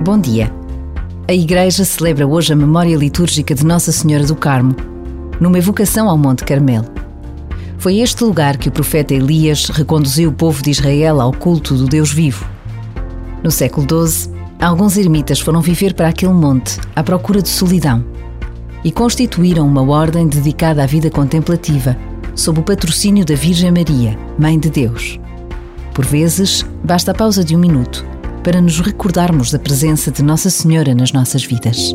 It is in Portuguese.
Bom dia. A Igreja celebra hoje a memória litúrgica de Nossa Senhora do Carmo, numa evocação ao Monte Carmelo. Foi este lugar que o profeta Elias reconduziu o povo de Israel ao culto do Deus vivo. No século XII, alguns ermitas foram viver para aquele monte à procura de solidão e constituíram uma ordem dedicada à vida contemplativa, sob o patrocínio da Virgem Maria, Mãe de Deus. Por vezes, basta a pausa de um minuto para nos recordarmos da presença de Nossa Senhora nas nossas vidas.